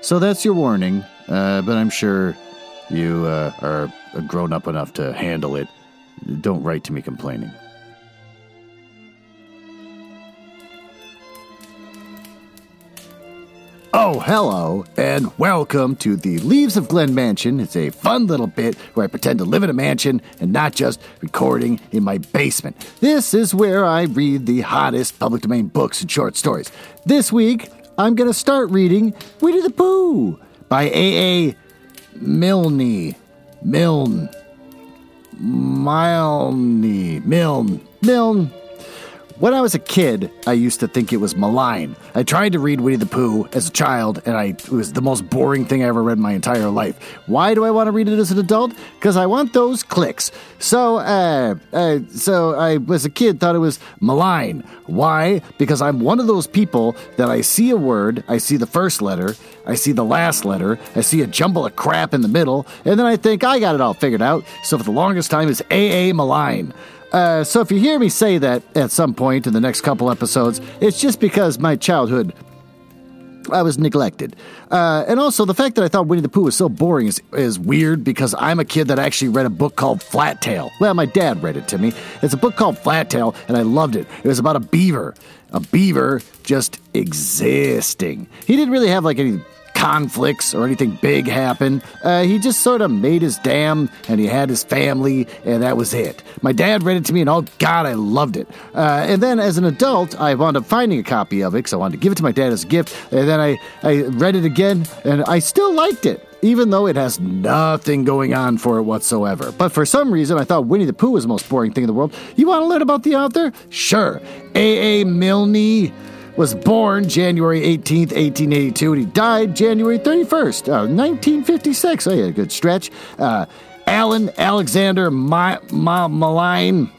So that's your warning, uh, but I'm sure you uh, are grown up enough to handle it. Don't write to me complaining. Oh, hello, and welcome to the Leaves of Glen Mansion. It's a fun little bit where I pretend to live in a mansion and not just recording in my basement. This is where I read the hottest public domain books and short stories. This week, I'm going to start reading Winnie the Pooh by A.A. Milne. Milne. Milne. Milne. Milne. When I was a kid, I used to think it was malign. I tried to read Winnie the Pooh as a child, and I, it was the most boring thing I ever read in my entire life. Why do I want to read it as an adult? Because I want those clicks. So, uh, uh, so I, as a kid, thought it was malign. Why? Because I'm one of those people that I see a word, I see the first letter, I see the last letter, I see a jumble of crap in the middle, and then I think I got it all figured out. So for the longest time, it's AA malign. Uh, so if you hear me say that at some point in the next couple episodes, it's just because my childhood I was neglected. Uh, and also, the fact that I thought Winnie the Pooh was so boring is, is weird because I'm a kid that actually read a book called Flat Tail. Well, my dad read it to me. It's a book called Flat Tail, and I loved it. It was about a beaver. A beaver just existing. He didn't really have like any conflicts or anything big happen. Uh, he just sort of made his dam and he had his family, and that was it. My dad read it to me, and oh God, I loved it. Uh, and then as an adult, I wound up finding a copy of it because I wanted to give it to my dad as a gift. And then I, I read it again, and I still liked it even though it has nothing going on for it whatsoever. But for some reason, I thought Winnie the Pooh was the most boring thing in the world. You want to learn about the author? Sure. A.A. Milne was born January 18th, 1882, and he died January 31st, uh, 1956. Oh, yeah, a good stretch. Uh, Alan Alexander Ma- Ma- Malign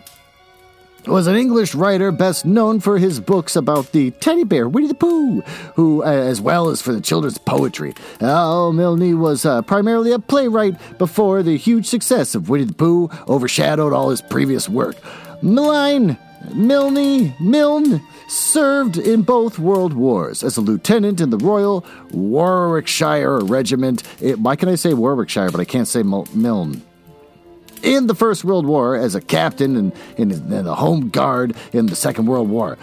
was an English writer best known for his books about the teddy bear Winnie the Pooh, who, uh, as well as for the children's poetry. Al Milne was uh, primarily a playwright before the huge success of Winnie the Pooh overshadowed all his previous work. Malign, Milne, Milne served in both World Wars as a lieutenant in the Royal Warwickshire Regiment. It, why can I say Warwickshire, but I can't say Milne? In the First World War, as a captain in, in, in the Home Guard in the Second World War.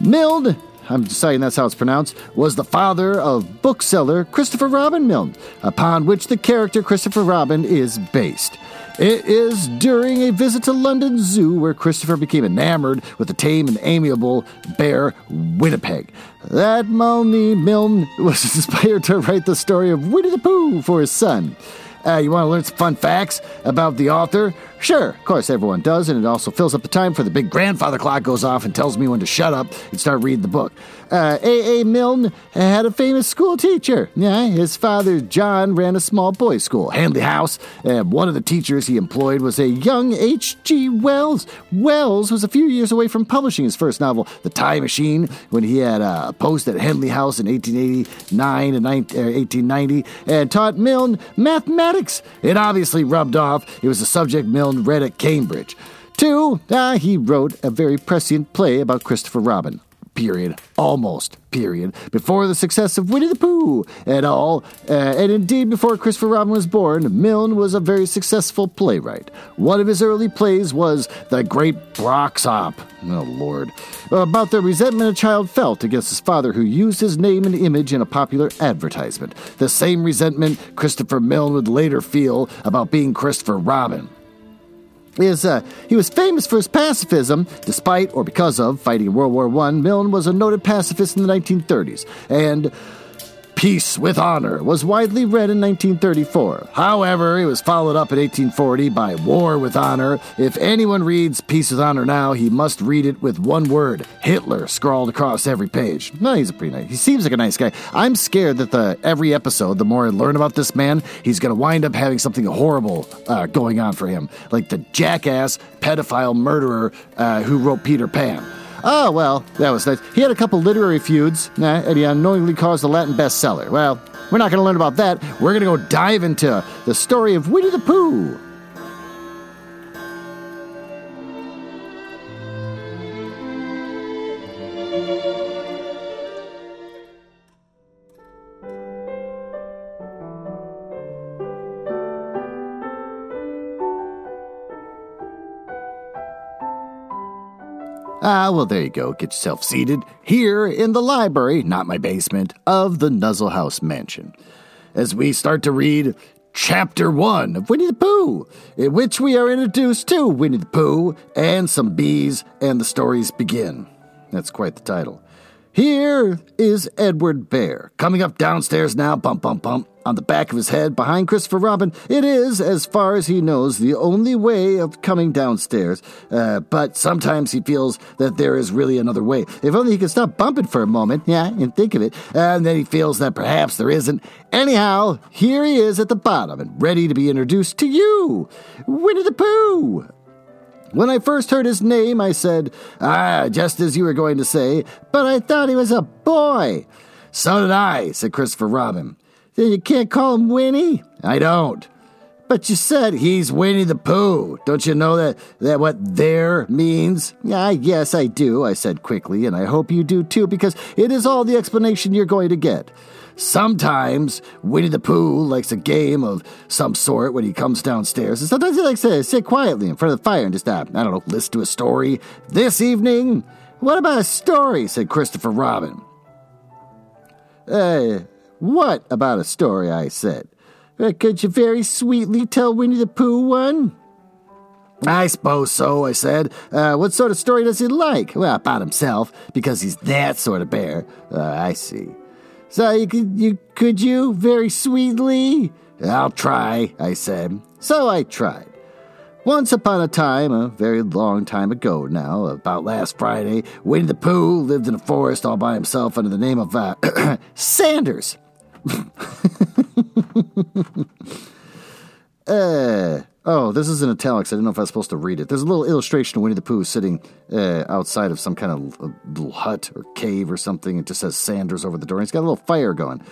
Milne I'm deciding that's how it's pronounced, was the father of bookseller Christopher Robin Milne, upon which the character Christopher Robin is based. It is during a visit to London Zoo where Christopher became enamored with the tame and amiable bear Winnipeg. That Milne Milne was inspired to write the story of Winnie the Pooh for his son. Uh, you want to learn some fun facts about the author? Sure, of course, everyone does, and it also fills up the time for the big grandfather clock goes off and tells me when to shut up and start reading the book. Uh, A.A. Milne had a famous school teacher. Yeah, his father, John, ran a small boys' school, Henley House. and one of the teachers he employed was a young H.G. Wells. Wells was a few years away from publishing his first novel, The Time Machine, when he had a post at Henley House in 1889 and 1890 and taught Milne mathematics. It obviously rubbed off. It was a subject Milne read at Cambridge. Two, uh, he wrote a very prescient play about Christopher Robin period, almost, period, before the success of Winnie the Pooh at all, uh, and indeed before Christopher Robin was born, Milne was a very successful playwright. One of his early plays was The Great Broxopp, oh lord, about the resentment a child felt against his father who used his name and image in a popular advertisement. The same resentment Christopher Milne would later feel about being Christopher Robin is uh, he was famous for his pacifism, despite or because of fighting in World War I. Milne was a noted pacifist in the 1930s, and Peace with Honor was widely read in 1934. However, it was followed up in 1840 by War with Honor. If anyone reads Peace with Honor now, he must read it with one word Hitler scrawled across every page. No, he's a pretty nice. He seems like a nice guy. I'm scared that the every episode, the more I learn about this man, he's going to wind up having something horrible uh, going on for him, like the jackass pedophile murderer uh, who wrote Peter Pan. Oh, well, that was nice. He had a couple literary feuds, and he unknowingly caused a Latin bestseller. Well, we're not going to learn about that. We're going to go dive into the story of Winnie the Pooh. Ah, well, there you go. Get yourself seated here in the library, not my basement, of the Nuzzle House Mansion. As we start to read Chapter 1 of Winnie the Pooh, in which we are introduced to Winnie the Pooh and some bees, and the stories begin. That's quite the title. Here is Edward Bear coming up downstairs now, bump, bump, bump, on the back of his head behind Christopher Robin. It is, as far as he knows, the only way of coming downstairs. Uh, but sometimes he feels that there is really another way. If only he could stop bumping for a moment, yeah, and think of it. And then he feels that perhaps there isn't. Anyhow, here he is at the bottom and ready to be introduced to you, Winnie the Pooh. When I first heard his name, I said, Ah, just as you were going to say, but I thought he was a boy. So did I, said Christopher Robin. Then you can't call him Winnie? I don't. But you said he's Winnie the Pooh. Don't you know that, that what there means? Ah, yes, I do, I said quickly, and I hope you do too, because it is all the explanation you're going to get. Sometimes Winnie the Pooh likes a game of some sort when he comes downstairs, and sometimes he likes to sit quietly in front of the fire and just, uh, I don't know, listen to a story. This evening, what about a story? said Christopher Robin. Uh, what about a story? I said. Uh, could you very sweetly tell Winnie the Pooh one? I suppose so, I said. Uh, what sort of story does he like? Well, about himself, because he's that sort of bear. Uh, I see. So you could you could you very sweetly? I'll try, I said. So I tried. Once upon a time, a very long time ago now, about last Friday, Winnie the Pooh lived in a forest all by himself under the name of uh, Sanders. Uh, oh, this is in italics. I didn't know if I was supposed to read it. There's a little illustration of Winnie the Pooh sitting uh, outside of some kind of little hut or cave or something. It just says Sanders over the door. And he's got a little fire going.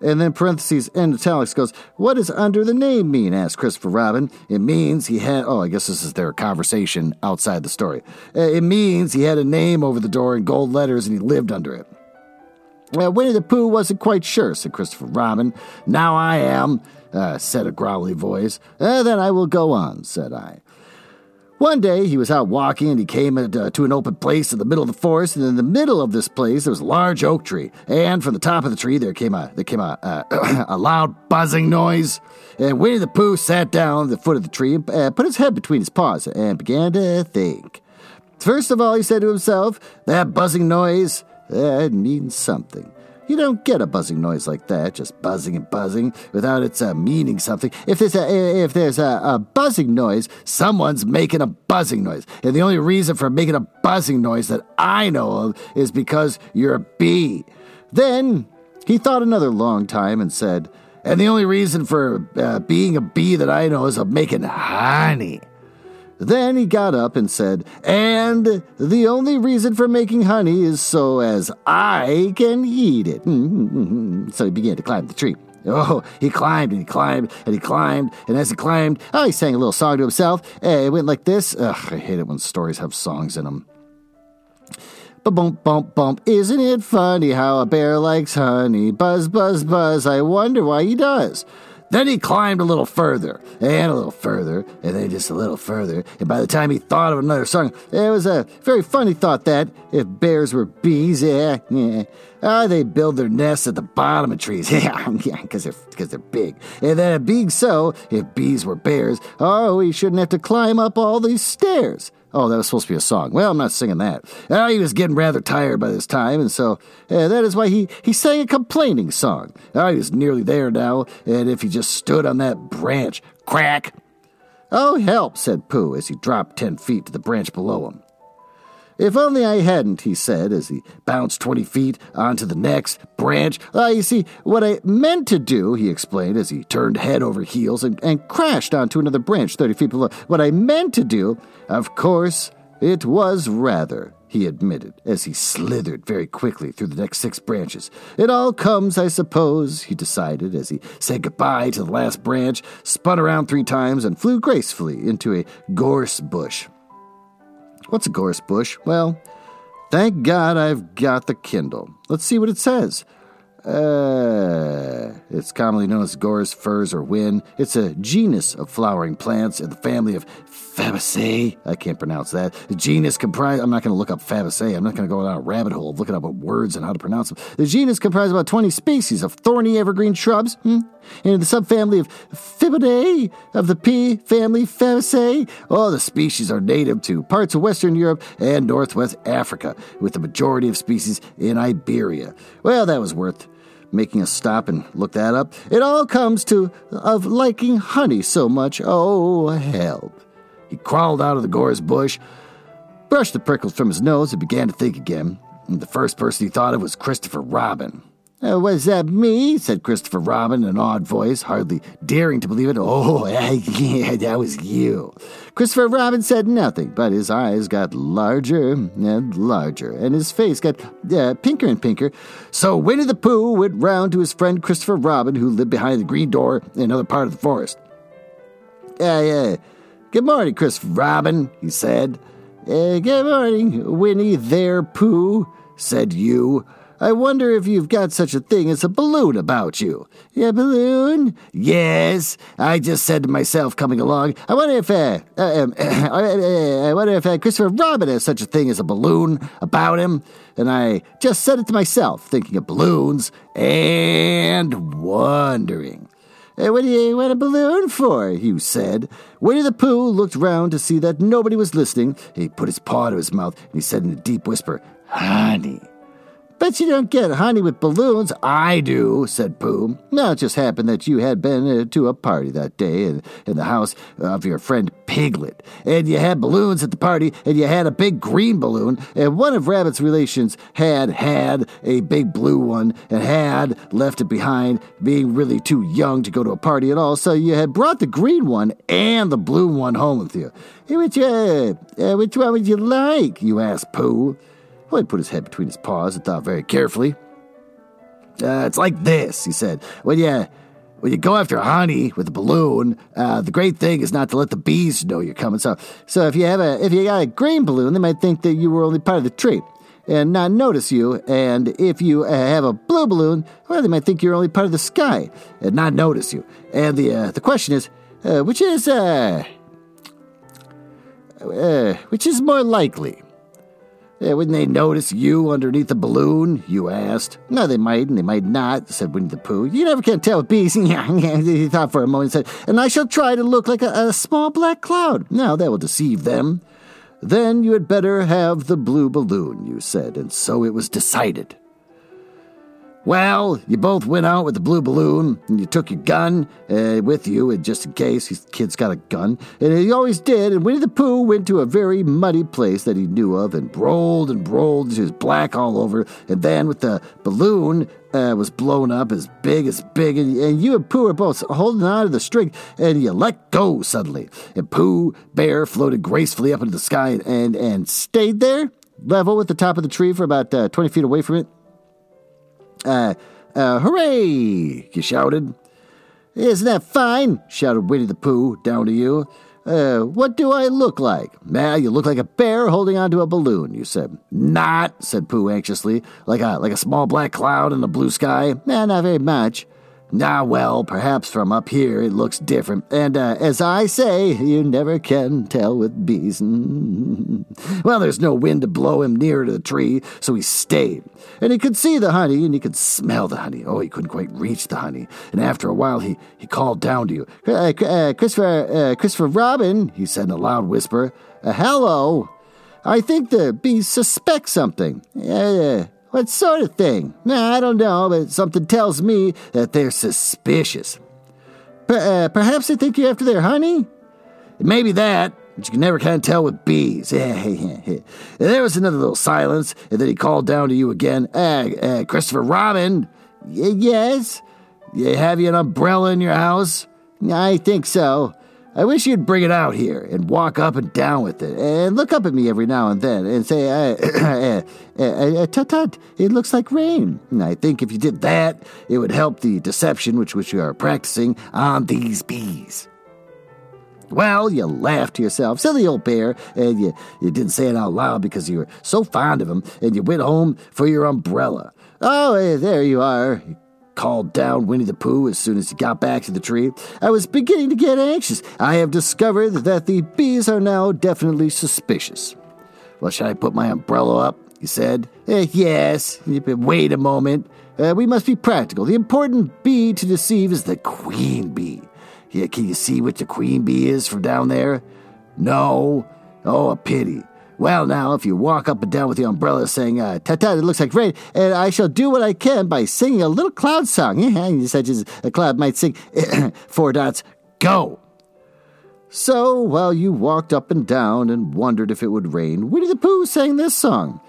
And then parentheses in italics goes, What does under the name mean? asked Christopher Robin. It means he had, oh, I guess this is their conversation outside the story. Uh, it means he had a name over the door in gold letters and he lived under it. Well, Winnie the Pooh wasn't quite sure, said Christopher Robin. Now I am, uh, said a growly voice. Uh, then I will go on, said I. One day he was out walking and he came at, uh, to an open place in the middle of the forest. And in the middle of this place there was a large oak tree, and from the top of the tree there came a there came a uh, a loud buzzing noise. And Winnie the Pooh sat down at the foot of the tree and uh, put his head between his paws and began to think. First of all, he said to himself, "That buzzing noise that means something." You don't get a buzzing noise like that, just buzzing and buzzing, without its uh, meaning something. If there's a if there's a, a, buzzing noise, someone's making a buzzing noise, and the only reason for making a buzzing noise that I know of is because you're a bee. Then he thought another long time and said, "And the only reason for uh, being a bee that I know is of making honey." Then he got up and said, And the only reason for making honey is so as I can eat it. Mm-hmm, mm-hmm. So he began to climb the tree. Oh, he climbed and he climbed and he climbed, and as he climbed, oh, he sang a little song to himself. Eh, it went like this. Ugh, I hate it when stories have songs in them. Bump, bump, bump. Isn't it funny how a bear likes honey? Buzz, buzz, buzz. I wonder why he does. Then he climbed a little further, and a little further, and then just a little further. And by the time he thought of another song, it was a very funny thought that if bears were bees, yeah, yeah, ah, they build their nests at the bottom of trees, yeah, yeah, because they're they're big. And then being so, if bees were bears, oh, we shouldn't have to climb up all these stairs. Oh, that was supposed to be a song. Well, I'm not singing that. Uh, he was getting rather tired by this time, and so uh, that is why he, he sang a complaining song. Uh, he was nearly there now, and if he just stood on that branch, crack. Oh, help, said Pooh as he dropped ten feet to the branch below him. If only I hadn't, he said as he bounced 20 feet onto the next branch. Ah, you see, what I meant to do, he explained as he turned head over heels and, and crashed onto another branch 30 feet below. What I meant to do, of course, it was rather, he admitted as he slithered very quickly through the next six branches. It all comes, I suppose, he decided as he said goodbye to the last branch, spun around three times, and flew gracefully into a gorse bush. What's a gorse bush? Well, thank God I've got the Kindle. Let's see what it says. Uh, it's commonly known as gorse, furze, or whin. It's a genus of flowering plants in the family of Fabaceae. I can't pronounce that. The genus comprised. I'm not going to look up Fabaceae. I'm not going to go down a rabbit hole of looking up words and how to pronounce them. The genus comprises about 20 species of thorny evergreen shrubs. Hmm? And in the subfamily of Fibidae of the pea family Fabaceae, all the species are native to parts of Western Europe and Northwest Africa, with the majority of species in Iberia. Well, that was worth making a stop and look that up. It all comes to of liking honey so much. Oh, help. He crawled out of the gorse bush, brushed the prickles from his nose, and began to think again. And the first person he thought of was Christopher Robin. Uh, was that me? said Christopher Robin in an odd voice, hardly daring to believe it. Oh, yeah, that was you. Christopher Robin said nothing, but his eyes got larger and larger, and his face got uh, pinker and pinker. So Winnie the Pooh went round to his friend Christopher Robin, who lived behind the green door in another part of the forest. Yeah, yeah. Good morning, Christopher Robin, he said. Uh, good morning, Winnie there, Pooh, said you. I wonder if you've got such a thing as a balloon about you. A balloon? Yes. I just said to myself coming along, I wonder if, uh, uh, um, I wonder if uh, Christopher Robin has such a thing as a balloon about him. And I just said it to myself, thinking of balloons and wondering. Uh, what do you want a balloon for? you said. Winnie the Pooh looked round to see that nobody was listening. He put his paw to his mouth and he said in a deep whisper, Honey. Bet you don't get honey with balloons. I do, said Pooh. Now, it just happened that you had been uh, to a party that day in, in the house of your friend Piglet, and you had balloons at the party, and you had a big green balloon, and one of Rabbit's relations had had a big blue one and had left it behind, being really too young to go to a party at all, so you had brought the green one and the blue one home with you. Hey, which, uh, uh, which one would you like? you asked Pooh. He put his head between his paws and thought very carefully. Uh, it's like this, he said. When you, when you go after honey with a balloon, uh, the great thing is not to let the bees know you're coming. So, so if you have a if you got a green balloon, they might think that you were only part of the tree and not notice you. And if you uh, have a blue balloon, well, they might think you're only part of the sky and not notice you. And the uh, the question is, uh, which is uh, which is more likely? Yeah, wouldn't they notice you underneath the balloon? You asked. No, they might, and they might not, said Winnie the Pooh. You never can tell with bees. he thought for a moment and said, And I shall try to look like a, a small black cloud. Now that will deceive them. Then you had better have the blue balloon, you said, and so it was decided. Well, you both went out with the blue balloon, and you took your gun uh, with you, and just in case his kid's got a gun, and he always did. And Winnie the Pooh went to a very muddy place that he knew of, and rolled and rolled. He was black all over, and then with the balloon uh, was blown up as big as big, and, and you and Pooh were both holding on to the string, and you let go suddenly, and Pooh Bear floated gracefully up into the sky and and stayed there, level with the top of the tree for about uh, twenty feet away from it. Uh, uh, hooray! You shouted. Isn't that fine? shouted Winnie the Pooh down to you. Uh, what do I look like? Well, you look like a bear holding onto a balloon, you said. Not, said Pooh anxiously, like a like a small black cloud in the blue sky. Nah, not very much. Ah, well, perhaps from up here it looks different. And uh, as I say, you never can tell with bees. well, there's no wind to blow him nearer to the tree, so he stayed. And he could see the honey, and he could smell the honey. Oh, he couldn't quite reach the honey. And after a while, he, he called down to you. Uh, uh, Christopher, uh, Christopher Robin, he said in a loud whisper. Uh, hello. I think the bees suspect something. Uh, what sort of thing? I don't know, but something tells me that they're suspicious. Per- uh, perhaps they think you're after their honey? Maybe that, but you can never kind of tell with bees. there was another little silence, and then he called down to you again. Uh, uh, Christopher Robin? Y- yes? You have you an umbrella in your house? I think so. I wish you'd bring it out here and walk up and down with it and look up at me every now and then and say, uh, uh, uh, tut tut, it looks like rain. And I think if you did that, it would help the deception which, which you are practicing on these bees. Well, you laughed to yourself, silly old bear, and you, you didn't say it out loud because you were so fond of him, and you went home for your umbrella. Oh, hey, there you are, called down Winnie the Pooh as soon as he got back to the tree. I was beginning to get anxious. I have discovered that the bees are now definitely suspicious. Well, should I put my umbrella up? He said. Eh, yes. Wait a moment. Uh, we must be practical. The important bee to deceive is the queen bee. Yeah, can you see what the queen bee is from down there? No. Oh, a pity. Well, now, if you walk up and down with the umbrella saying, uh, ta ta, it looks like rain, and I shall do what I can by singing a little cloud song, such as a cloud might sing, four dots, go. So, while you walked up and down and wondered if it would rain, Winnie the Pooh sang this song.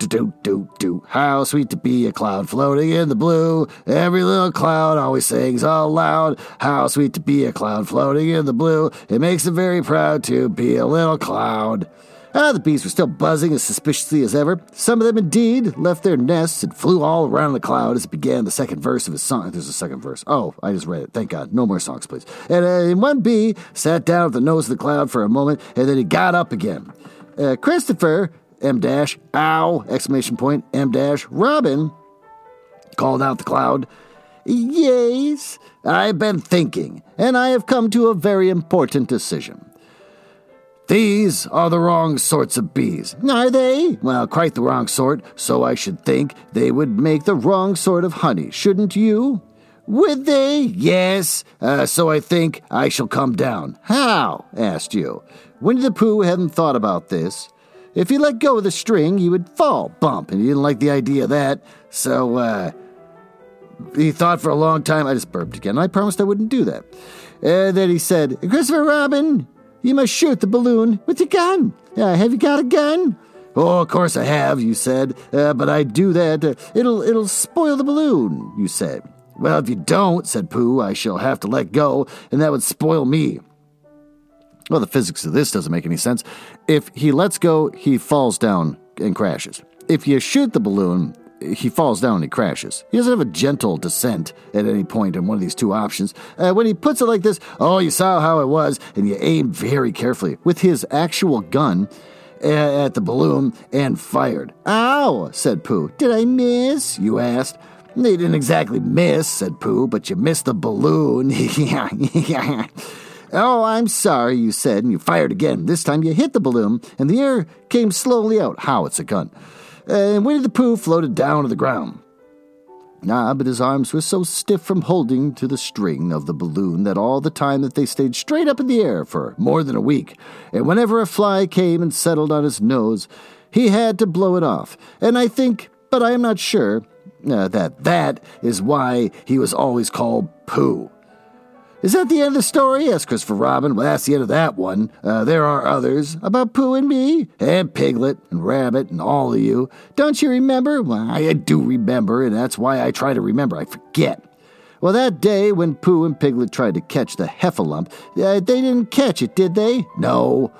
Do do do do, how sweet to be a cloud floating in the blue. Every little cloud always sings all loud. How sweet to be a cloud floating in the blue. It makes them very proud to be a little cloud. Ah, the bees were still buzzing as suspiciously as ever. Some of them, indeed, left their nests and flew all around the cloud as it began the second verse of his song. There's a second verse. Oh, I just read it. Thank God. No more songs, please. And, uh, one bee sat down at the nose of the cloud for a moment, and then he got up again. Uh, Christopher, M dash, ow, exclamation point, M dash, Robin, called out the cloud. Yes, I've been thinking, and I have come to a very important decision. These are the wrong sorts of bees. Are they? Well, quite the wrong sort, so I should think they would make the wrong sort of honey, shouldn't you? Would they? Yes. Uh, so I think I shall come down. How? asked you. Winnie the Pooh hadn't thought about this. If he let go of the string, he would fall, bump, and he didn't like the idea of that. So, uh, he thought for a long time. I just burped again. I promised I wouldn't do that. And then he said, Christopher Robin, you must shoot the balloon with your gun. Uh, have you got a gun? Oh, of course I have, you said. Uh, but I do that. Uh, it'll it'll spoil the balloon, you said. Well, if you don't, said Pooh, I shall have to let go, and that would spoil me. Well, the physics of this doesn't make any sense. If he lets go, he falls down and crashes. If you shoot the balloon, he falls down and he crashes. He doesn't have a gentle descent at any point in one of these two options. Uh, when he puts it like this, oh, you saw how it was, and you aim very carefully with his actual gun uh, at the balloon and fired. Ow, said Pooh. Did I miss? You asked. They didn't exactly miss, said Pooh, but you missed the balloon. Oh, I'm sorry, you said, and you fired again. This time you hit the balloon, and the air came slowly out. How? It's a gun and Winnie the Pooh floated down to the ground. Ah, but his arms were so stiff from holding to the string of the balloon that all the time that they stayed straight up in the air for more than a week, and whenever a fly came and settled on his nose, he had to blow it off. And I think, but I am not sure, uh, that that is why he was always called Pooh. Is that the end of the story? asked Christopher Robin. Well, that's the end of that one. Uh, there are others about Pooh and me, and Piglet, and Rabbit, and all of you. Don't you remember? Well, I do remember, and that's why I try to remember. I forget. Well, that day when Pooh and Piglet tried to catch the heffalump, uh, they didn't catch it, did they? No.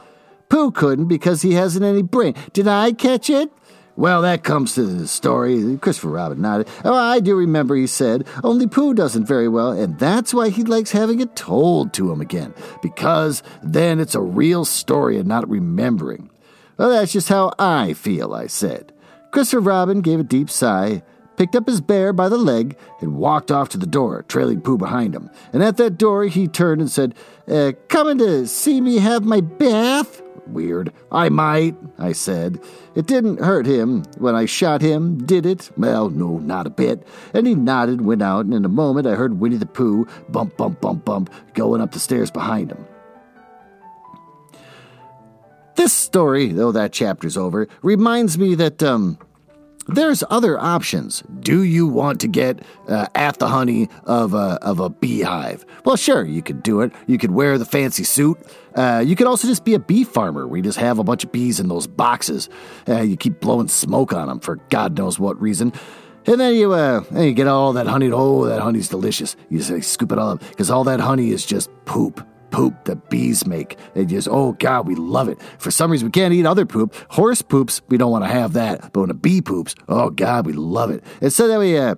Pooh couldn't because he hasn't any brain. Did I catch it? Well, that comes to the story. Christopher Robin nodded. Oh, I do remember, he said. Only Pooh doesn't very well, and that's why he likes having it told to him again, because then it's a real story and not remembering. Well, that's just how I feel, I said. Christopher Robin gave a deep sigh. picked up his bear by the leg, and walked off to the door, trailing Pooh behind him. And at that door, he turned and said, uh, Coming to see me have my bath? Weird. I might, I said. It didn't hurt him when I shot him, did it? Well, no, not a bit. And he nodded, went out, and in a moment I heard Winnie the Pooh bump, bump, bump, bump, going up the stairs behind him. This story, though that chapter's over, reminds me that, um, there's other options. Do you want to get uh, at the honey of a, of a beehive? Well, sure, you could do it. You could wear the fancy suit. Uh, you could also just be a bee farmer where you just have a bunch of bees in those boxes. Uh, you keep blowing smoke on them for God knows what reason. And then you, uh, you get all that honey. Oh, that honey's delicious. You just scoop it all up because all that honey is just poop poop the bees make. They just, oh God, we love it. For some reason, we can't eat other poop. Horse poops, we don't want to have that. But when a bee poops, oh God, we love it. And so that we, uh,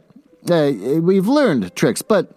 uh, we've learned tricks, but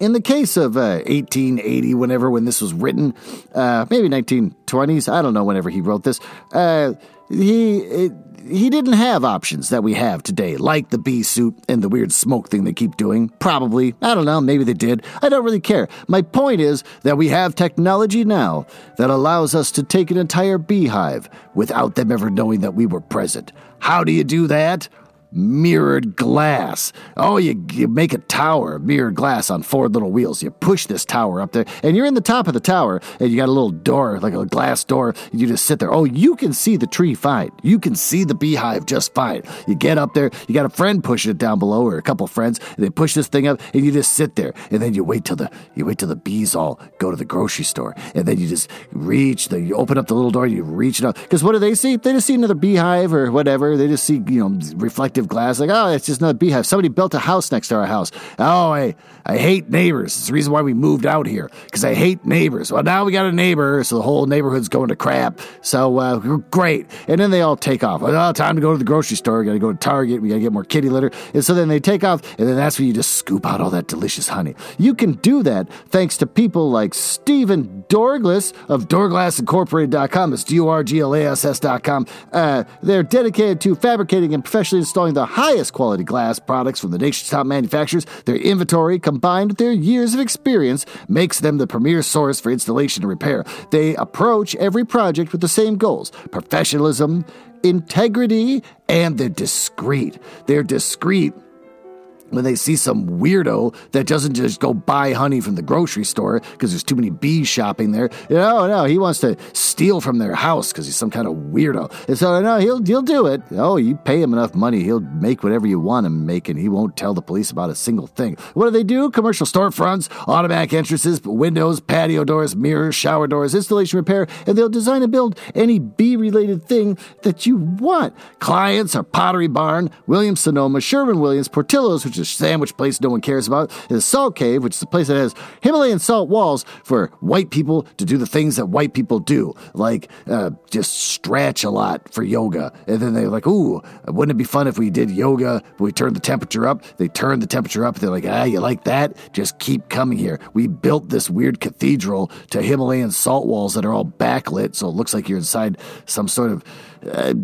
in the case of uh, 1880, whenever when this was written, uh, maybe 1920s, I don't know, whenever he wrote this, uh, he it, he didn't have options that we have today, like the bee suit and the weird smoke thing they keep doing. Probably. I don't know. Maybe they did. I don't really care. My point is that we have technology now that allows us to take an entire beehive without them ever knowing that we were present. How do you do that? Mirrored glass. Oh, you, you make a tower of mirrored glass on four little wheels. You push this tower up there, and you're in the top of the tower, and you got a little door, like a glass door. You just sit there. Oh, you can see the tree fine. You can see the beehive just fine. You get up there, you got a friend pushing it down below, or a couple friends, and they push this thing up, and you just sit there, and then you wait till the you wait till the bees all go to the grocery store, and then you just reach the you open up the little door, you reach it up. Because what do they see? They just see another beehive or whatever. They just see you know reflective reflective glass. Like, oh, it's just another beehive. Somebody built a house next to our house. Oh, I, I hate neighbors. It's the reason why we moved out here because I hate neighbors. Well, now we got a neighbor, so the whole neighborhood's going to crap. So uh, great. And then they all take off. Oh, time to go to the grocery store. We got to go to Target. We got to get more kitty litter. And so then they take off, and then that's when you just scoop out all that delicious honey. You can do that thanks to people like Stephen Dorglass of DorglassIncorporated.com. It's D-O-R-G-L-A-S-S.com. Uh, they're dedicated to fabricating and professionally installing the highest quality glass products from the nation's top manufacturers. Their inventory, combined with their years of experience, makes them the premier source for installation and repair. They approach every project with the same goals professionalism, integrity, and they're discreet. They're discreet when they see some weirdo that doesn't just go buy honey from the grocery store because there's too many bees shopping there. No, no, he wants to steal from their house because he's some kind of weirdo. And so, no, he'll he'll do it. Oh, you pay him enough money, he'll make whatever you want him to make, and he won't tell the police about a single thing. What do they do? Commercial storefronts, automatic entrances, windows, patio doors, mirrors, shower doors, installation repair, and they'll design and build any bee-related thing that you want. Clients are Pottery Barn, Williams Sonoma, Sherwin Williams, Portillo's, which a sandwich place no one cares about, is Salt Cave, which is a place that has Himalayan salt walls for white people to do the things that white people do, like uh, just stretch a lot for yoga. And then they're like, ooh, wouldn't it be fun if we did yoga, we turned the temperature up? They turn the temperature up. They're like, ah, you like that? Just keep coming here. We built this weird cathedral to Himalayan salt walls that are all backlit, so it looks like you're inside some sort of uh,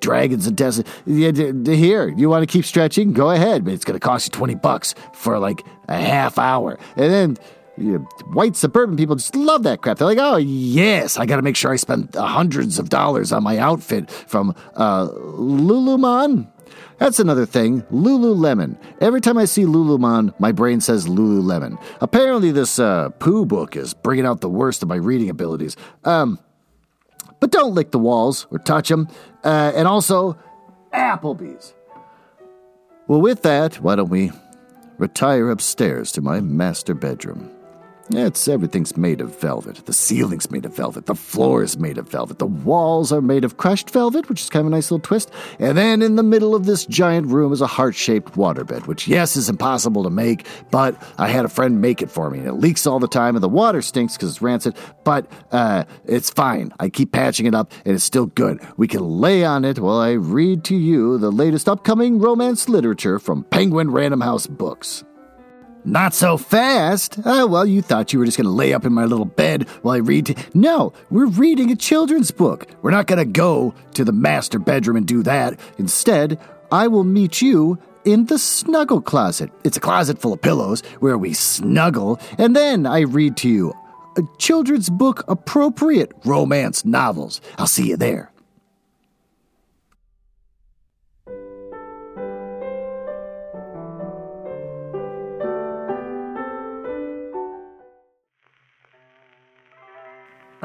dragons and desert. Here, you want to keep stretching? Go ahead, it's going to cost you 20 bucks for like a half hour. And then you know, white suburban people just love that crap. They're like, oh, yes, I got to make sure I spend hundreds of dollars on my outfit from uh, Lululemon. That's another thing. Lululemon. Every time I see Lululemon, my brain says Lululemon. Apparently, this uh, Pooh book is bringing out the worst of my reading abilities. Um, but don't lick the walls or touch them. Uh, and also, Applebee's. Well, with that, why don't we retire upstairs to my master bedroom? It's everything's made of velvet. The ceiling's made of velvet. The floor is made of velvet. The walls are made of crushed velvet, which is kind of a nice little twist. And then in the middle of this giant room is a heart shaped waterbed, which, yes, is impossible to make, but I had a friend make it for me. And it leaks all the time, and the water stinks because it's rancid, but uh, it's fine. I keep patching it up, and it's still good. We can lay on it while I read to you the latest upcoming romance literature from Penguin Random House Books. Not so fast. Oh, well, you thought you were just going to lay up in my little bed while I read. T- no, we're reading a children's book. We're not going to go to the master bedroom and do that. Instead, I will meet you in the snuggle closet. It's a closet full of pillows where we snuggle, and then I read to you a children's book appropriate romance novels. I'll see you there.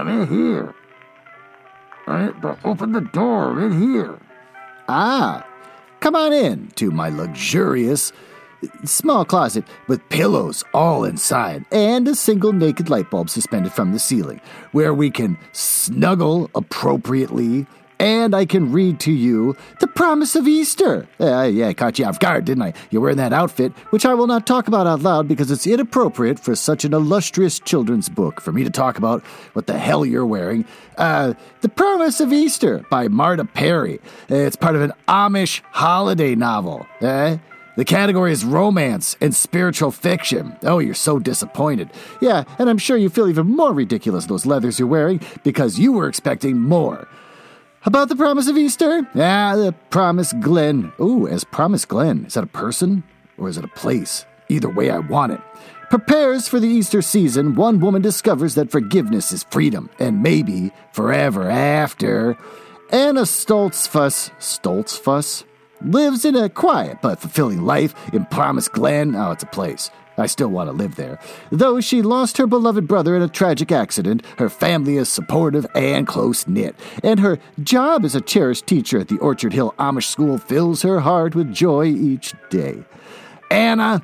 I'm in here. Right, but open the door. I'm in here. Ah, come on in to my luxurious small closet with pillows all inside and a single naked light bulb suspended from the ceiling where we can snuggle appropriately and I can read to you the promise of Easter. Uh, yeah, I caught you off guard, didn't I? You're wearing that outfit, which I will not talk about out loud because it's inappropriate for such an illustrious children's book for me to talk about what the hell you're wearing. Uh, the Promise of Easter by Marta Perry. It's part of an Amish holiday novel. Eh? The category is romance and spiritual fiction. Oh, you're so disappointed. Yeah, and I'm sure you feel even more ridiculous those leathers you're wearing because you were expecting more. About the promise of Easter? Ah, the Promise Glen. Ooh, as Promise Glen. Is that a person or is it a place? Either way, I want it. Prepares for the Easter season, one woman discovers that forgiveness is freedom and maybe forever after. Anna Stoltzfus, Stoltzfus, lives in a quiet but fulfilling life in Promise Glen. Oh, it's a place. I still want to live there. Though she lost her beloved brother in a tragic accident, her family is supportive and close knit, and her job as a cherished teacher at the Orchard Hill Amish School fills her heart with joy each day. Anna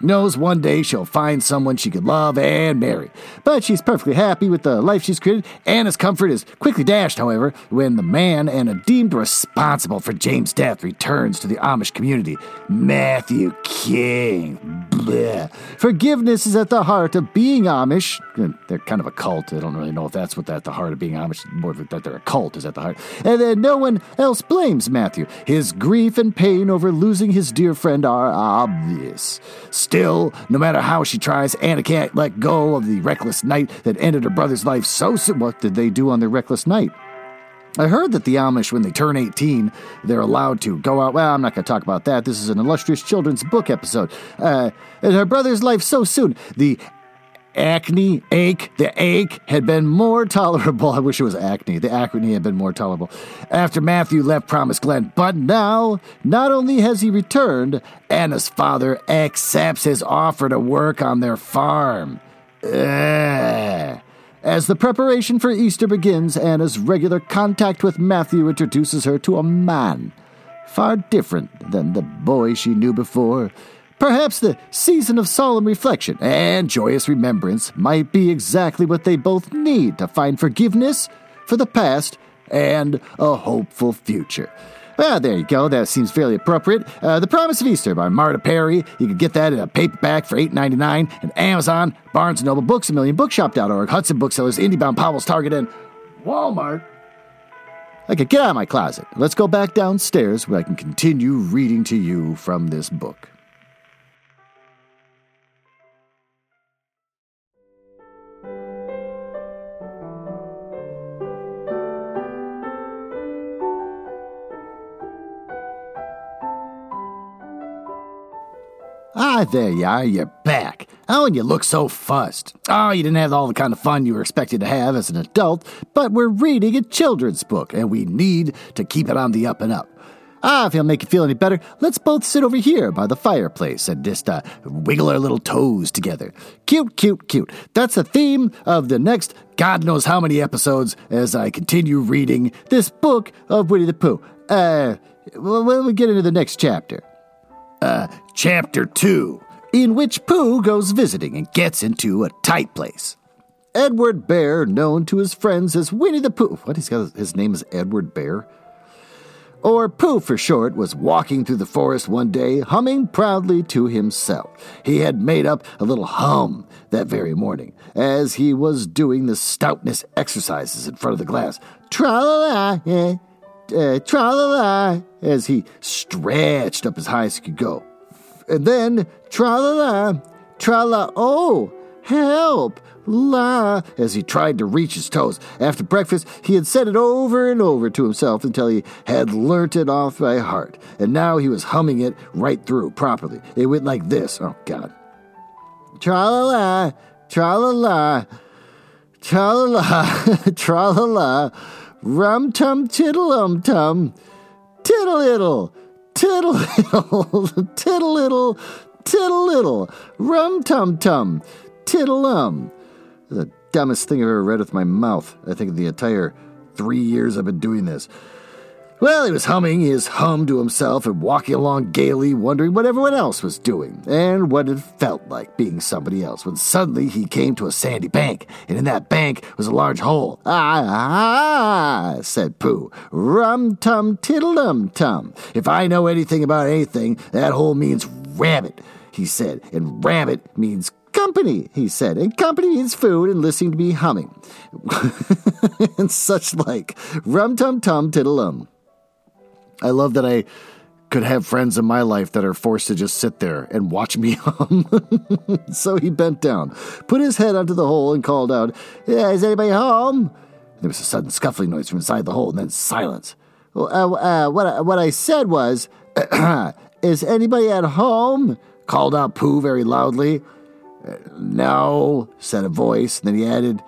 knows one day she'll find someone she could love and marry. But she's perfectly happy with the life she's created. Anna's comfort is quickly dashed, however, when the man Anna deemed responsible for James' death returns to the Amish community. Matthew King. Blech. Forgiveness is at the heart of being Amish. They're kind of a cult. I don't really know if that's what at the heart of being Amish. More that they're a cult is at the heart. And then no one else blames Matthew. His grief and pain over losing his dear friend are obvious. No matter how she tries, Anna can't let go of the reckless night that ended her brother's life so soon. What did they do on their reckless night? I heard that the Amish, when they turn 18, they're allowed to go out. Well, I'm not going to talk about that. This is an illustrious children's book episode. Uh, and her brother's life so soon. The acne, ache, the ache had been more tolerable. I wish it was acne. The acne had been more tolerable after Matthew left Promise Glen. But now, not only has he returned, Anna's father accepts his offer to work on their farm. Ugh. As the preparation for Easter begins, Anna's regular contact with Matthew introduces her to a man far different than the boy she knew before. Perhaps the season of solemn reflection and joyous remembrance might be exactly what they both need to find forgiveness for the past and a hopeful future. Well, there you go. That seems fairly appropriate. Uh, the Promise of Easter by Marta Perry. You can get that in a paperback for $8.99 and Amazon, Barnes & Noble Books, A Million Bookshop.org, Hudson Booksellers, IndieBound, Powell's, Target, and Walmart. Okay, get out of my closet. Let's go back downstairs where I can continue reading to you from this book. Ah, there you are, you're back. Oh, and you look so fussed. Oh, you didn't have all the kind of fun you were expected to have as an adult, but we're reading a children's book, and we need to keep it on the up and up. Ah, if it'll make you feel any better, let's both sit over here by the fireplace and just uh, wiggle our little toes together. Cute, cute, cute. That's the theme of the next God knows how many episodes as I continue reading this book of Winnie the Pooh. Uh, well, we'll get into the next chapter. Uh, chapter 2, in which Pooh goes visiting and gets into a tight place. Edward Bear, known to his friends as Winnie the Pooh. What? He's got his name is Edward Bear? Or Pooh for short, was walking through the forest one day, humming proudly to himself. He had made up a little hum that very morning as he was doing the stoutness exercises in front of the glass. Tra la la, eh, uh, tra la la, as he stretched up as high as he could go. And then tra la la, tra la oh, help, la, as he tried to reach his toes. After breakfast, he had said it over and over to himself until he had learnt it off by heart, and now he was humming it right through properly. It went like this. Oh, God. Tra la la, tra la la, tra la la, tra la la, rum tum tiddle um tum, tiddle iddle, tiddle iddle, tiddle iddle, tiddle iddle, rum tum tum, tiddle um. The dumbest thing I've ever read with my mouth, I think, in the entire three years I've been doing this. Well, he was humming his hum to himself and walking along gaily, wondering what everyone else was doing and what it felt like being somebody else. When suddenly he came to a sandy bank, and in that bank was a large hole. Ah, ah, ah said Pooh. Rum tum tiddle tum. If I know anything about anything, that hole means rabbit, he said, and rabbit means company, he said, and company means food and listening to me humming. and such like. Rum tum tum tiddle I love that I could have friends in my life that are forced to just sit there and watch me hum. so he bent down, put his head onto the hole, and called out, yeah, Is anybody home? There was a sudden scuffling noise from inside the hole, and then silence. Well, uh, uh, what, I, what I said was, Is anybody at home? called out Pooh very loudly. Uh, no, said a voice. And then he added,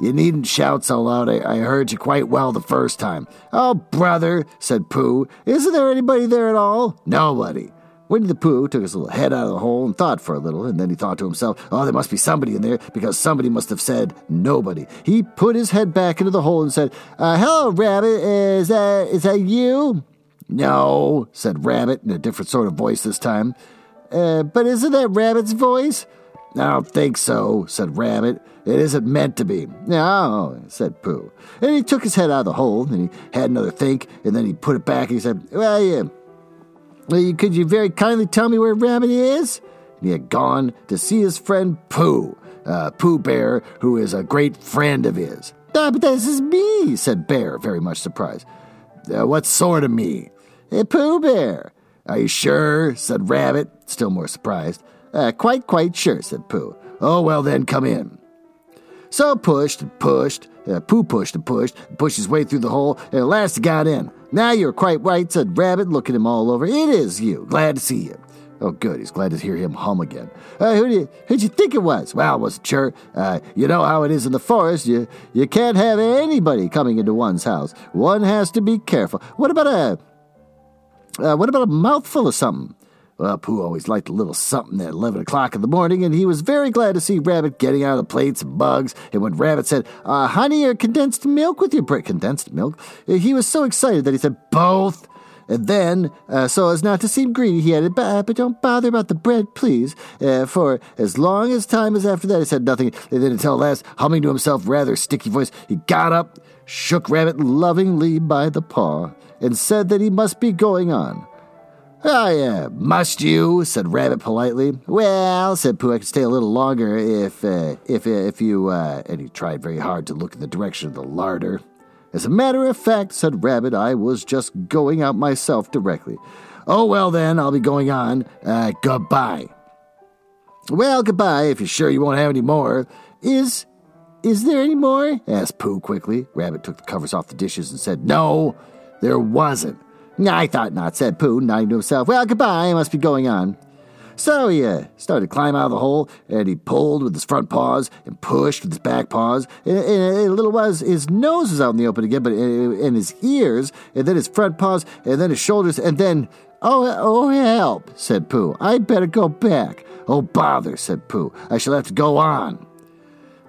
You needn't shout so loud. I, I heard you quite well the first time. Oh, brother, said Pooh. Isn't there anybody there at all? Nobody. Winnie the Pooh took his little head out of the hole and thought for a little, and then he thought to himself, Oh, there must be somebody in there, because somebody must have said nobody. He put his head back into the hole and said, uh, Hello, Rabbit. Is that, is that you? No, said Rabbit in a different sort of voice this time. Uh, but isn't that Rabbit's voice? I don't think so, said Rabbit. It isn't meant to be. No, said Pooh. And he took his head out of the hole, and he had another think, and then he put it back, and he said, Well, yeah. Could you very kindly tell me where Rabbit is? And he had gone to see his friend Pooh, uh, Pooh Bear, who is a great friend of his. Ah, but this is me, said Bear, very much surprised. Uh, what sort of me? A Pooh Bear. Are you sure? said Rabbit, still more surprised. Uh, quite, quite sure, said Pooh. Oh, well then, come in. So pushed and pushed, uh, Pooh pushed and pushed, and pushed his way through the hole, and at last got in. Now you're quite right, said Rabbit, looking him all over. It is you. Glad to see you. Oh, good. He's glad to hear him hum again. Uh, who you, who'd you think it was? Well, I wasn't sure. Uh, you know how it is in the forest. You, you can't have anybody coming into one's house. One has to be careful. What about a, uh, what about a mouthful of something? Well, Pooh always liked a little something at 11 o'clock in the morning, and he was very glad to see Rabbit getting out of the plates and bugs. And when Rabbit said, uh, honey or condensed milk with your bread, condensed milk, uh, he was so excited that he said, both. And then, uh, so as not to seem greedy, he added, but, but don't bother about the bread, please. Uh, for as long as time is after that, he said nothing. And then until last, humming to himself, rather sticky voice, he got up, shook Rabbit lovingly by the paw, and said that he must be going on. Oh, yeah, must you? said Rabbit politely. Well, said Pooh, I could stay a little longer if, uh, if, if you, uh, and he tried very hard to look in the direction of the larder. As a matter of fact, said Rabbit, I was just going out myself directly. Oh, well, then, I'll be going on. Uh, goodbye. Well, goodbye, if you're sure you won't have any more. Is, is there any more? asked Pooh quickly. Rabbit took the covers off the dishes and said, No, there wasn't. I thought not, said Pooh, nodding to himself. Well, goodbye, I must be going on. So he uh, started to climb out of the hole, and he pulled with his front paws and pushed with his back paws. And, a little while, his nose was out in the open again, but and his ears, and then his front paws, and then his shoulders, and then oh oh help! said Pooh. I'd better go back. Oh bother! said Pooh. I shall have to go on.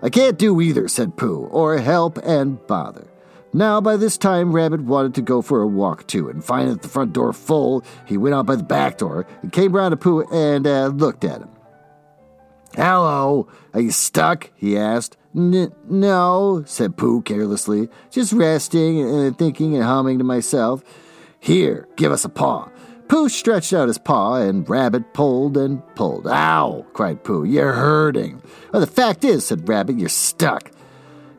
I can't do either, said Pooh, or help and bother. Now, by this time, Rabbit wanted to go for a walk too, and finding the front door full, he went out by the back door and came round to Pooh and uh, looked at him. Hello, are you stuck? he asked. no, said Pooh carelessly, just resting and thinking and humming to myself. Here, give us a paw. Pooh stretched out his paw, and Rabbit pulled and pulled. Ow! cried Pooh. You're hurting. Well, the fact is, said Rabbit, you're stuck.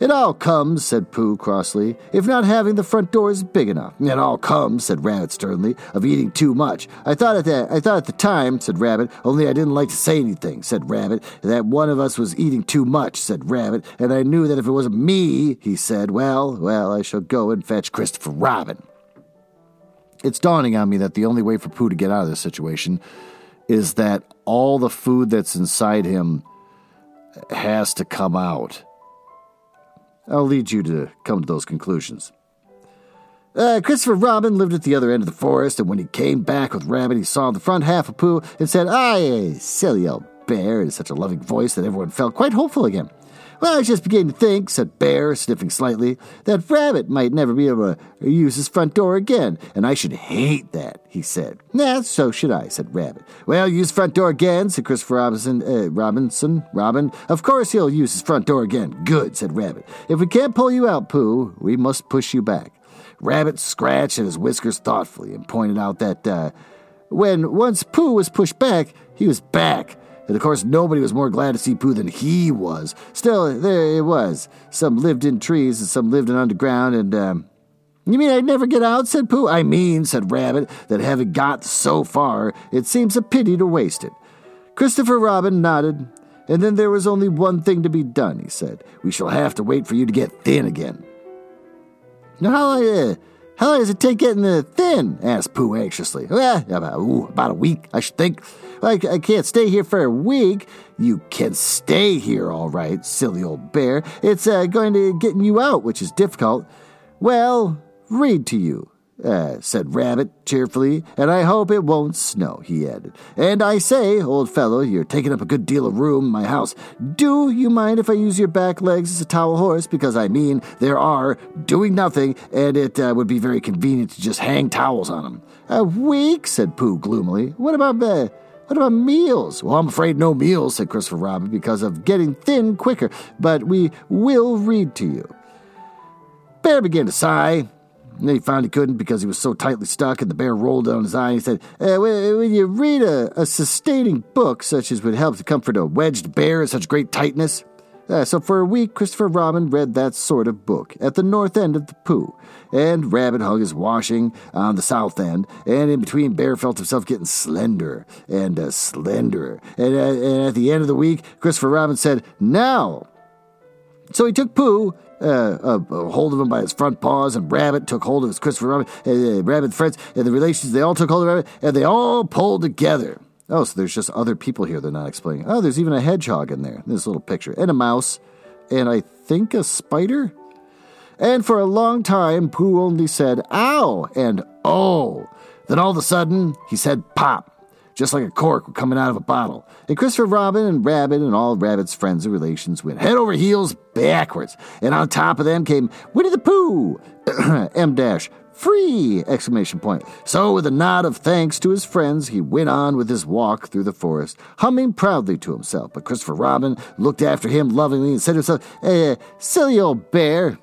It all comes, said Pooh crossly, if not having the front door is big enough. It all comes, said Rabbit sternly, of eating too much. I thought at that I thought at the time, said Rabbit, only I didn't like to say anything, said Rabbit, that one of us was eating too much, said Rabbit, and I knew that if it wasn't me, he said, well, well, I shall go and fetch Christopher Robin. It's dawning on me that the only way for Pooh to get out of this situation is that all the food that's inside him has to come out. I'll lead you to come to those conclusions. Uh, Christopher Robin lived at the other end of the forest, and when he came back with Rabbit, he saw the front half of Pooh and said, Aye, silly old bear, in such a loving voice that everyone felt quite hopeful again. Well, I just beginning to think, said Bear, sniffing slightly, that Rabbit might never be able to use his front door again, and I should hate that, he said. Nah, so should I, said Rabbit. Well, use front door again, said Christopher Robinson, uh, Robinson, Robin. Of course he'll use his front door again. Good, said Rabbit. If we can't pull you out, Pooh, we must push you back. Rabbit scratched at his whiskers thoughtfully and pointed out that, uh, when once Pooh was pushed back, he was back and of course, nobody was more glad to see Pooh than he was. Still, there it was. Some lived in trees and some lived in underground, and, um, you mean I'd never get out? said Pooh. I mean, said Rabbit, that having got so far, it seems a pity to waste it. Christopher Robin nodded, and then there was only one thing to be done, he said. We shall have to wait for you to get thin again. Now, how, uh, how long does it take getting the thin? asked Pooh anxiously. Well, about, ooh, about a week, I should think. I, I can't stay here for a week. You can stay here, all right, silly old bear. It's uh, going to get you out, which is difficult. Well, read to you. Uh, said Rabbit cheerfully, and I hope it won't snow, he added. And I say, old fellow, you're taking up a good deal of room in my house. Do you mind if I use your back legs as a towel horse? Because I mean, there are doing nothing, and it uh, would be very convenient to just hang towels on them. A week, said Pooh gloomily. What about uh, what about meals? Well, I'm afraid no meals, said Christopher Robin, because of getting thin quicker, but we will read to you. Bear began to sigh. And then he found he couldn't because he was so tightly stuck, and the bear rolled down his eye and he said, uh, When you read a, a, sustaining book such as would help to comfort a wedged bear in such great tightness, uh, so for a week, Christopher Robin read that sort of book at the north end of the Pooh, and Rabbit hung his washing on the south end, and in between, Bear felt himself getting slender and uh, slenderer. And, uh, and at the end of the week, Christopher Robin said, Now! So he took Pooh uh, uh, hold of him by his front paws, and Rabbit took hold of his Christopher Robin, uh, Rabbit friends, and the relations, they all took hold of Rabbit, and they all pulled together. Oh, so there's just other people here they're not explaining. Oh, there's even a hedgehog in there, this little picture, and a mouse, and I think a spider? And for a long time, Pooh only said, ow, and oh. Then all of a sudden, he said, pop just like a cork coming out of a bottle. And Christopher Robin and Rabbit and all Rabbit's friends and relations went head over heels backwards. And on top of them came Winnie the Pooh, M dash, Free! Exclamation point. So, with a nod of thanks to his friends, he went on with his walk through the forest, humming proudly to himself. But Christopher Robin looked after him lovingly and said to himself, eh, silly old bear.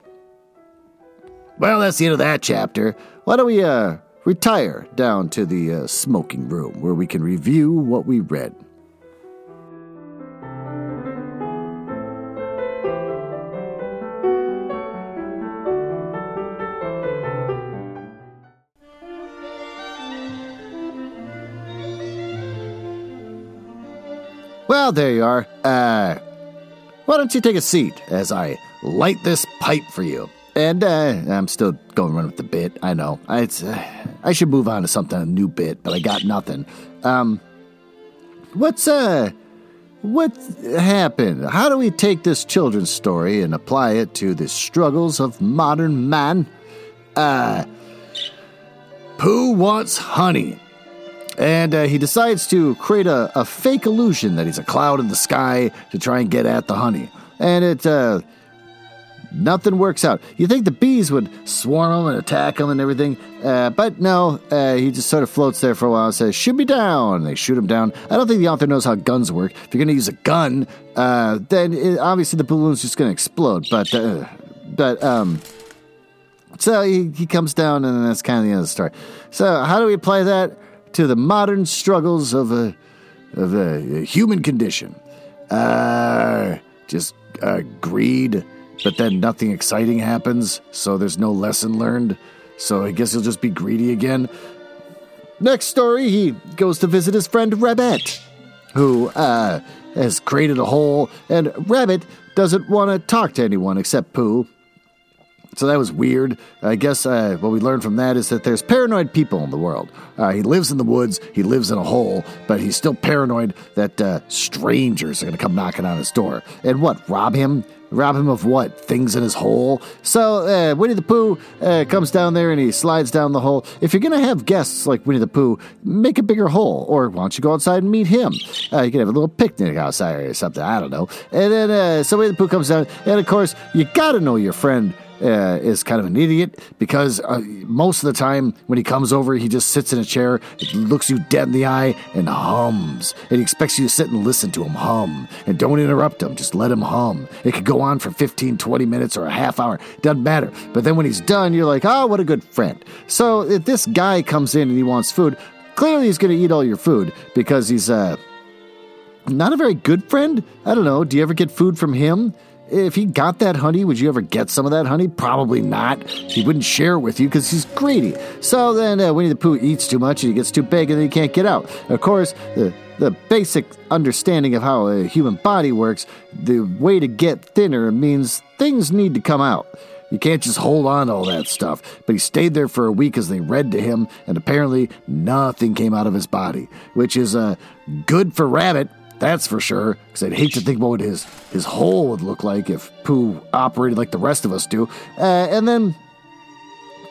Well, that's the end of that chapter. Why don't we, uh, retire down to the uh, smoking room where we can review what we read? Well, there you are. Uh, why don't you take a seat as I light this pipe for you? And uh, I'm still going run with the bit. I know. I, uh, I should move on to something a new bit, but I got nothing. Um, what's uh, what happened? How do we take this children's story and apply it to the struggles of modern man? Uh, Pooh wants honey. And uh, he decides to create a, a, fake illusion that he's a cloud in the sky to try and get at the honey. And it, uh, nothing works out. You think the bees would swarm him and attack him and everything, uh, but no, uh, he just sort of floats there for a while and says, Shoot me down. They shoot him down. I don't think the author knows how guns work. If you're going to use a gun, uh, then it, obviously the balloon's just going to explode. But, uh, but, um, so he, he comes down, and that's kind of the end of the story. So, how do we apply that? to the modern struggles of a of a human condition. Uh, just uh, greed but then nothing exciting happens, so there's no lesson learned. So I guess he'll just be greedy again. Next story, he goes to visit his friend Rabbit, who uh, has created a hole, and Rabbit doesn't want to talk to anyone except Pooh. So that was weird. I guess uh, what we learned from that is that there's paranoid people in the world. Uh, he lives in the woods, he lives in a hole, but he's still paranoid that uh, strangers are going to come knocking on his door. And what, rob him? Rob him of what? Things in his hole? So uh, Winnie the Pooh uh, comes down there and he slides down the hole. If you're going to have guests like Winnie the Pooh, make a bigger hole. Or why don't you go outside and meet him? Uh, you can have a little picnic outside or something. I don't know. And then uh, so Winnie the Pooh comes down. And of course, you got to know your friend uh, is kind of an idiot because uh, most of the time when he comes over, he just sits in a chair, looks you dead in the eye, and hums. And he expects you to sit and listen to him hum. And don't interrupt him, just let him hum. It could go on for 15, 20 minutes or a half hour, doesn't matter. But then when he's done, you're like, oh, what a good friend. So if this guy comes in and he wants food, clearly he's going to eat all your food because he's uh, not a very good friend. I don't know. Do you ever get food from him? If he got that honey, would you ever get some of that honey? Probably not. He wouldn't share it with you because he's greedy. So then uh, Winnie the Pooh eats too much and he gets too big and then he can't get out. Of course, the, the basic understanding of how a human body works, the way to get thinner means things need to come out. You can't just hold on to all that stuff. But he stayed there for a week as they read to him, and apparently nothing came out of his body, which is uh, good for Rabbit that's for sure, because I'd hate to think about what his, his hole would look like if Pooh operated like the rest of us do. Uh, and then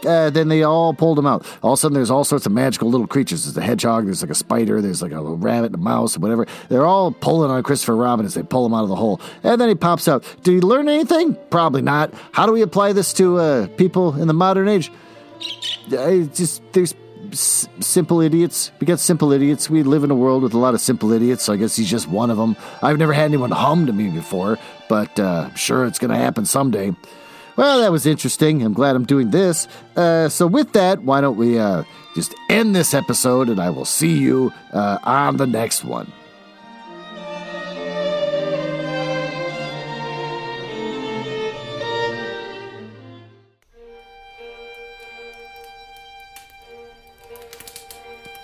uh, then they all pulled him out. All of a sudden, there's all sorts of magical little creatures. There's a hedgehog, there's like a spider, there's like a rabbit, a mouse, whatever. They're all pulling on Christopher Robin as they pull him out of the hole. And then he pops out. Did he learn anything? Probably not. How do we apply this to uh, people in the modern age? I just there's simple idiots. We got simple idiots. We live in a world with a lot of simple idiots, so I guess he's just one of them. I've never had anyone hum to me before, but uh, I'm sure it's going to happen someday. Well, that was interesting. I'm glad I'm doing this. Uh, so, with that, why don't we uh, just end this episode and I will see you uh, on the next one.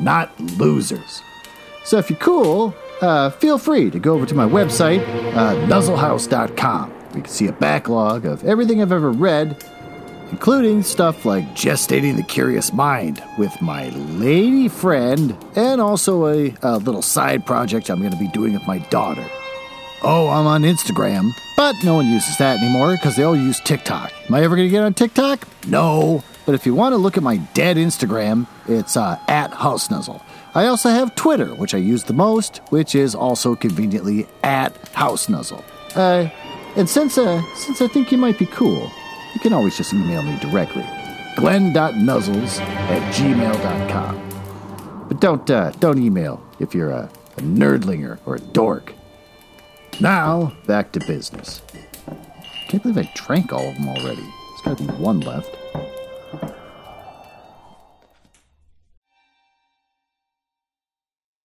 not losers. So if you're cool, uh, feel free to go over to my website, uh, nuzzlehouse.com. You can see a backlog of everything I've ever read, including stuff like Gestating the Curious Mind with my lady friend, and also a, a little side project I'm going to be doing with my daughter. Oh, I'm on Instagram, but no one uses that anymore because they all use TikTok. Am I ever going to get on TikTok? No. But if you want to look at my dead Instagram, it's uh, at House Nuzzle. I also have Twitter, which I use the most, which is also conveniently at House Nuzzle. Uh, and since uh, since I think you might be cool, you can always just email me directly. Glenn.nuzzles at gmail.com. But don't uh, don't email if you're a, a nerdlinger or a dork. Now, back to business. Can't believe I drank all of them already. There's gotta be one left.